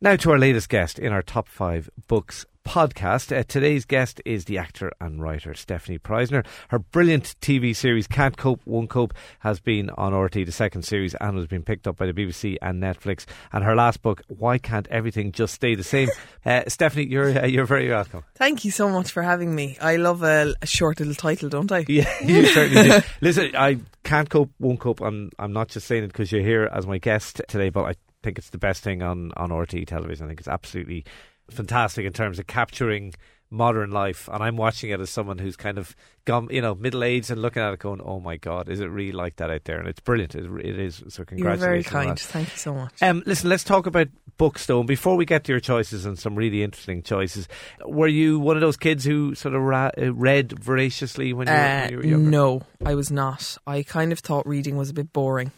Now to our latest guest in our top five books podcast. Uh, today's guest is the actor and writer Stephanie Preissner. Her brilliant TV series Can't Cope, Won't Cope has been on RT, the second series, and has been picked up by the BBC and Netflix. And her last book, Why Can't Everything Just Stay the Same? Uh, Stephanie, you're uh, you're very welcome. Thank you so much for having me. I love a, a short little title, don't I? Yeah, you certainly do. Listen, I can't cope, won't cope. I'm I'm not just saying it because you're here as my guest today, but I think it's the best thing on on RT television. I think it's absolutely fantastic in terms of capturing modern life. And I'm watching it as someone who's kind of gone you know middle aged and looking at it going oh my god is it really like that out there? And it's brilliant. It, it is. So congratulations You're very kind. thank you so much. Um, listen let's talk about books though and before we get to your choices and some really interesting choices were you one of those kids who sort of ra- uh, read voraciously when you, were, uh, when you were younger? no I was not. I kind of thought reading was a bit boring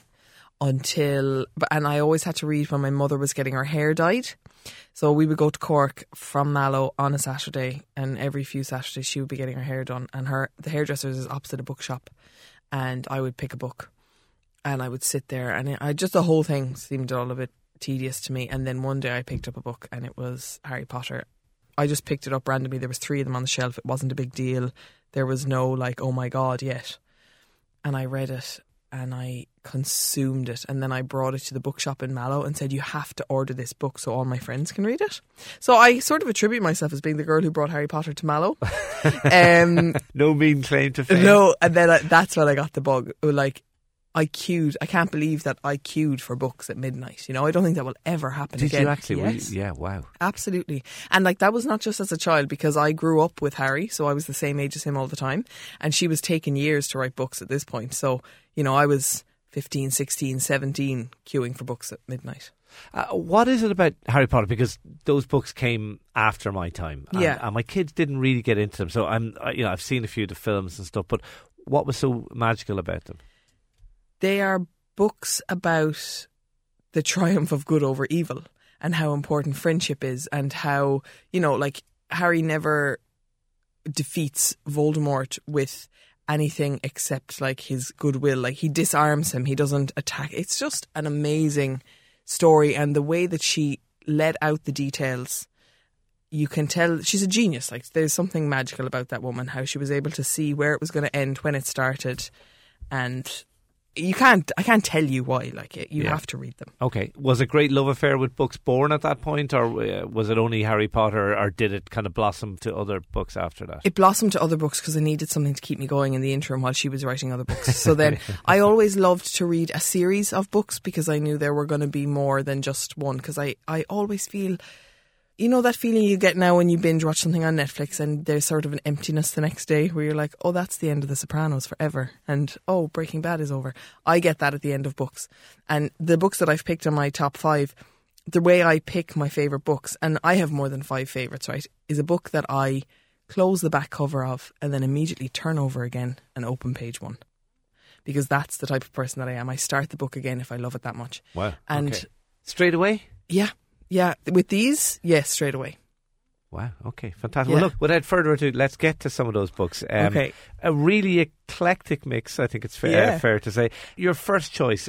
until and I always had to read when my mother was getting her hair dyed so we would go to Cork from Mallow on a Saturday, and every few Saturdays she would be getting her hair done. And her the hairdresser's is opposite a bookshop, and I would pick a book, and I would sit there, and I just the whole thing seemed all a bit tedious to me. And then one day I picked up a book, and it was Harry Potter. I just picked it up randomly. There was three of them on the shelf. It wasn't a big deal. There was no like, oh my god, yet. And I read it, and I consumed it. And then I brought it to the bookshop in Mallow and said, You have to order this book so all my friends can read it. So I sort of attribute myself as being the girl who brought Harry Potter to Mallow. um, no mean claim to fame. No, and then I, that's when I got the bug. Like, I queued. I can't believe that I queued for books at midnight. You know, I don't think that will ever happen Did again. you actually? Yes. You, yeah, wow. Absolutely. And like that was not just as a child because I grew up with Harry, so I was the same age as him all the time. And she was taking years to write books at this point. So, you know, I was 15, 16, 17 queuing for books at midnight. Uh, what is it about Harry Potter? Because those books came after my time, and, Yeah. and my kids didn't really get into them. So I'm, you know, I've seen a few of the films and stuff, but what was so magical about them? They are books about the triumph of good over evil and how important friendship is and how, you know, like Harry never defeats Voldemort with anything except like his goodwill. Like he disarms him, he doesn't attack. It's just an amazing story and the way that she let out the details you can tell she's a genius like there's something magical about that woman how she was able to see where it was going to end when it started and you can't i can't tell you why like it you Yeah. have to read them Okay, was a great love affair with books born at that point, or uh, was it only Harry Potter, or did it kind of blossom to other books after that? it blossomed to other books because I needed something to keep me going in the interim while she was writing other books. So then I always loved to read a series of books because I knew there were going to be more than just one. Because I, I always feel, you know, that feeling you get now when you binge watch something on Netflix and there's sort of an emptiness the next day where you're like, oh, that's the end of The Sopranos forever. And oh, Breaking Bad is over. I get that at the end of books. And the books that I've picked on my top five, the way I pick my favourite books, and I have more than five favourites, right, is a book that I close the back cover of and then immediately turn over again and open page one. Because that's the type of person that I am. I start the book again if I love it that much. Wow, And okay. straight away. yeah, yeah, with these, yes, straight away. Wow. Okay. Fantastic. Yeah. Well, look. Without further ado, let's get to some of those books. Um, Okay. A really eclectic mix. I think it's fair, Yeah. fair to say. Your first choice